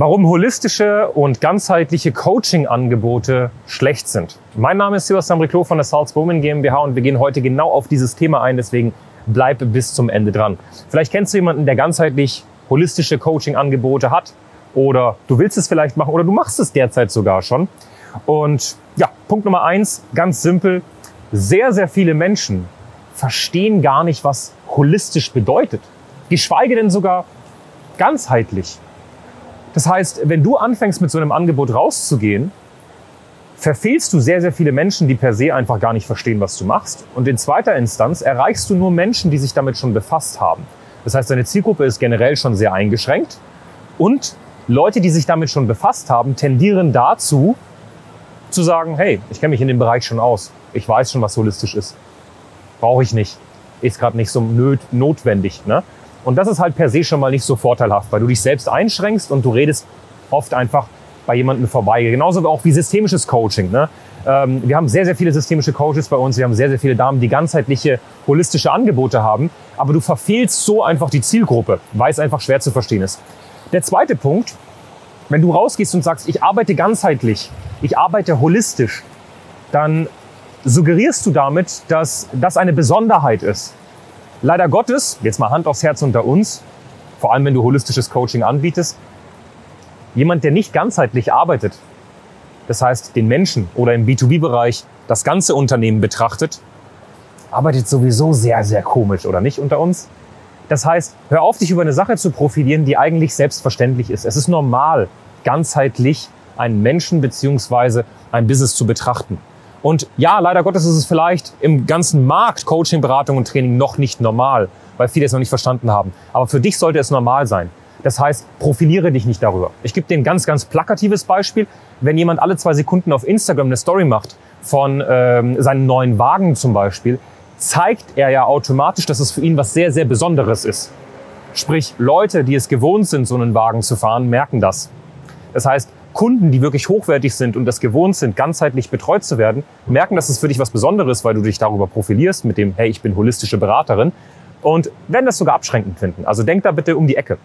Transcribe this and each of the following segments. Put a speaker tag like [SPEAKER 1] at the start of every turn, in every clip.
[SPEAKER 1] Warum holistische und ganzheitliche Coaching-Angebote schlecht sind. Mein Name ist Sebastian Riclo von der Salzburgen GmbH und wir gehen heute genau auf dieses Thema ein, deswegen bleib bis zum Ende dran. Vielleicht kennst du jemanden, der ganzheitlich holistische Coaching-Angebote hat oder du willst es vielleicht machen oder du machst es derzeit sogar schon. Und ja, Punkt Nummer eins, ganz simpel. Sehr, sehr viele Menschen verstehen gar nicht, was holistisch bedeutet. Geschweige denn sogar ganzheitlich. Das heißt, wenn du anfängst mit so einem Angebot rauszugehen, verfehlst du sehr, sehr viele Menschen, die per se einfach gar nicht verstehen, was du machst. Und in zweiter Instanz erreichst du nur Menschen, die sich damit schon befasst haben. Das heißt, deine Zielgruppe ist generell schon sehr eingeschränkt. Und Leute, die sich damit schon befasst haben, tendieren dazu, zu sagen, hey, ich kenne mich in dem Bereich schon aus. Ich weiß schon, was holistisch ist. Brauche ich nicht. Ist gerade nicht so notwendig. Ne? Und das ist halt per se schon mal nicht so vorteilhaft, weil du dich selbst einschränkst und du redest oft einfach bei jemandem vorbei. Genauso auch wie systemisches Coaching. Ne? Ähm, wir haben sehr, sehr viele systemische Coaches bei uns. Wir haben sehr, sehr viele Damen, die ganzheitliche, holistische Angebote haben. Aber du verfehlst so einfach die Zielgruppe, weil es einfach schwer zu verstehen ist. Der zweite Punkt, wenn du rausgehst und sagst, ich arbeite ganzheitlich, ich arbeite holistisch, dann suggerierst du damit, dass das eine Besonderheit ist. Leider Gottes, jetzt mal Hand aufs Herz unter uns, vor allem wenn du holistisches Coaching anbietest, jemand, der nicht ganzheitlich arbeitet, das heißt den Menschen oder im B2B-Bereich das ganze Unternehmen betrachtet, arbeitet sowieso sehr, sehr komisch, oder nicht unter uns? Das heißt, hör auf, dich über eine Sache zu profilieren, die eigentlich selbstverständlich ist. Es ist normal, ganzheitlich einen Menschen beziehungsweise ein Business zu betrachten. Und ja, leider Gottes ist es vielleicht im ganzen Markt Coaching, Beratung und Training noch nicht normal, weil viele es noch nicht verstanden haben. Aber für dich sollte es normal sein. Das heißt, profiliere dich nicht darüber. Ich gebe dir ein ganz, ganz plakatives Beispiel. Wenn jemand alle zwei Sekunden auf Instagram eine Story macht von ähm, seinem neuen Wagen zum Beispiel, zeigt er ja automatisch, dass es für ihn was sehr, sehr Besonderes ist. Sprich, Leute, die es gewohnt sind, so einen Wagen zu fahren, merken das. Das heißt, Kunden, die wirklich hochwertig sind und das gewohnt sind, ganzheitlich betreut zu werden, merken, dass es für dich was Besonderes, weil du dich darüber profilierst mit dem, hey, ich bin holistische Beraterin und werden das sogar abschränkend finden. Also denk da bitte um die Ecke.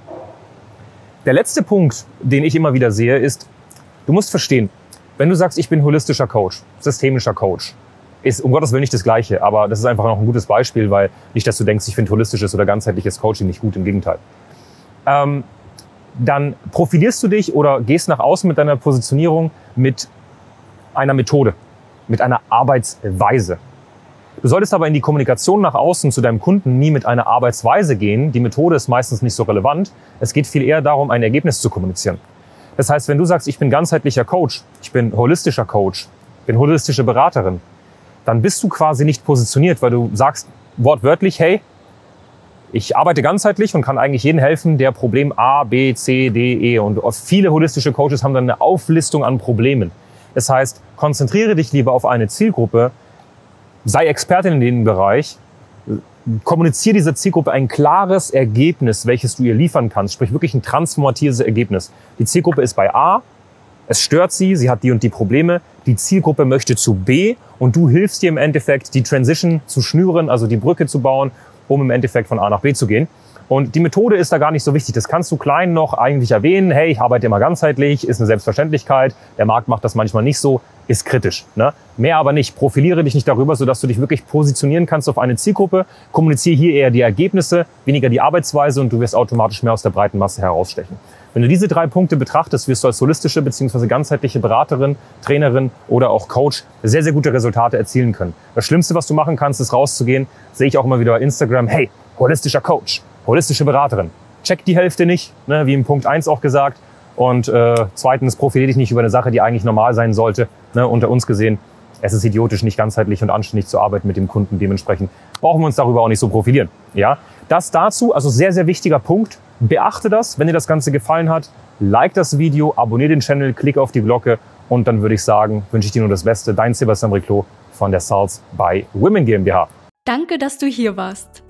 [SPEAKER 1] Der letzte Punkt, den ich immer wieder sehe, ist, du musst verstehen, wenn du sagst, ich bin holistischer Coach, systemischer Coach, ist um Gottes Willen nicht das Gleiche, aber das ist einfach noch ein gutes Beispiel, weil nicht, dass du denkst, ich finde holistisches oder ganzheitliches Coaching nicht gut, im Gegenteil. Ähm, dann profilierst du dich oder gehst nach außen mit deiner Positionierung mit einer Methode, mit einer Arbeitsweise. Du solltest aber in die Kommunikation nach außen zu deinem Kunden nie mit einer Arbeitsweise gehen. Die Methode ist meistens nicht so relevant. Es geht viel eher darum, ein Ergebnis zu kommunizieren. Das heißt, wenn du sagst, ich bin ganzheitlicher Coach, ich bin holistischer Coach, bin holistische Beraterin, dann bist du quasi nicht positioniert, weil du sagst wortwörtlich, hey, ich arbeite ganzheitlich und kann eigentlich jedem helfen, der Problem A, B, C, D, E. Und viele holistische Coaches haben dann eine Auflistung an Problemen. Das heißt, konzentriere dich lieber auf eine Zielgruppe, sei Expertin in dem Bereich, kommuniziere dieser Zielgruppe ein klares Ergebnis, welches du ihr liefern kannst, sprich wirklich ein transformatives Ergebnis. Die Zielgruppe ist bei A, es stört sie, sie hat die und die Probleme, die Zielgruppe möchte zu B. Und du hilfst ihr im Endeffekt, die Transition zu schnüren, also die Brücke zu bauen um im Endeffekt von A nach B zu gehen. Und die Methode ist da gar nicht so wichtig. Das kannst du klein noch eigentlich erwähnen. Hey, ich arbeite immer ganzheitlich, ist eine Selbstverständlichkeit. Der Markt macht das manchmal nicht so, ist kritisch. Ne? Mehr aber nicht. Profiliere dich nicht darüber, sodass du dich wirklich positionieren kannst auf eine Zielgruppe. Kommuniziere hier eher die Ergebnisse, weniger die Arbeitsweise und du wirst automatisch mehr aus der breiten Masse herausstechen. Wenn du diese drei Punkte betrachtest, wirst du als holistische bzw. ganzheitliche Beraterin, Trainerin oder auch Coach sehr, sehr gute Resultate erzielen können. Das Schlimmste, was du machen kannst, ist rauszugehen. Sehe ich auch immer wieder bei Instagram. Hey, holistischer Coach, holistische Beraterin. Check die Hälfte nicht, ne, wie im Punkt eins auch gesagt. Und äh, zweitens, profiliere dich nicht über eine Sache, die eigentlich normal sein sollte. Ne, unter uns gesehen, es ist idiotisch, nicht ganzheitlich und anständig zu arbeiten mit dem Kunden. Dementsprechend brauchen wir uns darüber auch nicht so profilieren. Ja, das dazu, also sehr, sehr wichtiger Punkt. Beachte das, wenn dir das Ganze gefallen hat. Like das Video, abonniere den Channel, klick auf die Glocke Und dann würde ich sagen, wünsche ich dir nur das Beste. Dein Sebastian Riclot von der Salz bei Women GmbH.
[SPEAKER 2] Danke, dass du hier warst.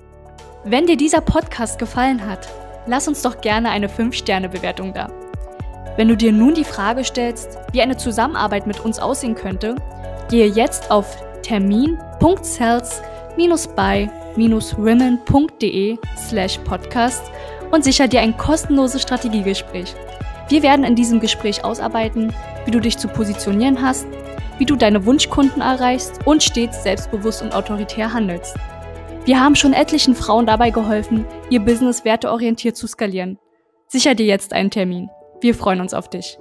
[SPEAKER 2] Wenn dir dieser Podcast gefallen hat, lass uns doch gerne eine 5-Sterne-Bewertung da. Wenn du dir nun die Frage stellst, wie eine Zusammenarbeit mit uns aussehen könnte, gehe jetzt auf termin.cells-by-women.de slash podcast und sicher dir ein kostenloses Strategiegespräch. Wir werden in diesem Gespräch ausarbeiten, wie du dich zu positionieren hast, wie du deine Wunschkunden erreichst und stets selbstbewusst und autoritär handelst. Wir haben schon etlichen Frauen dabei geholfen, ihr Business werteorientiert zu skalieren. Sicher dir jetzt einen Termin. Wir freuen uns auf dich.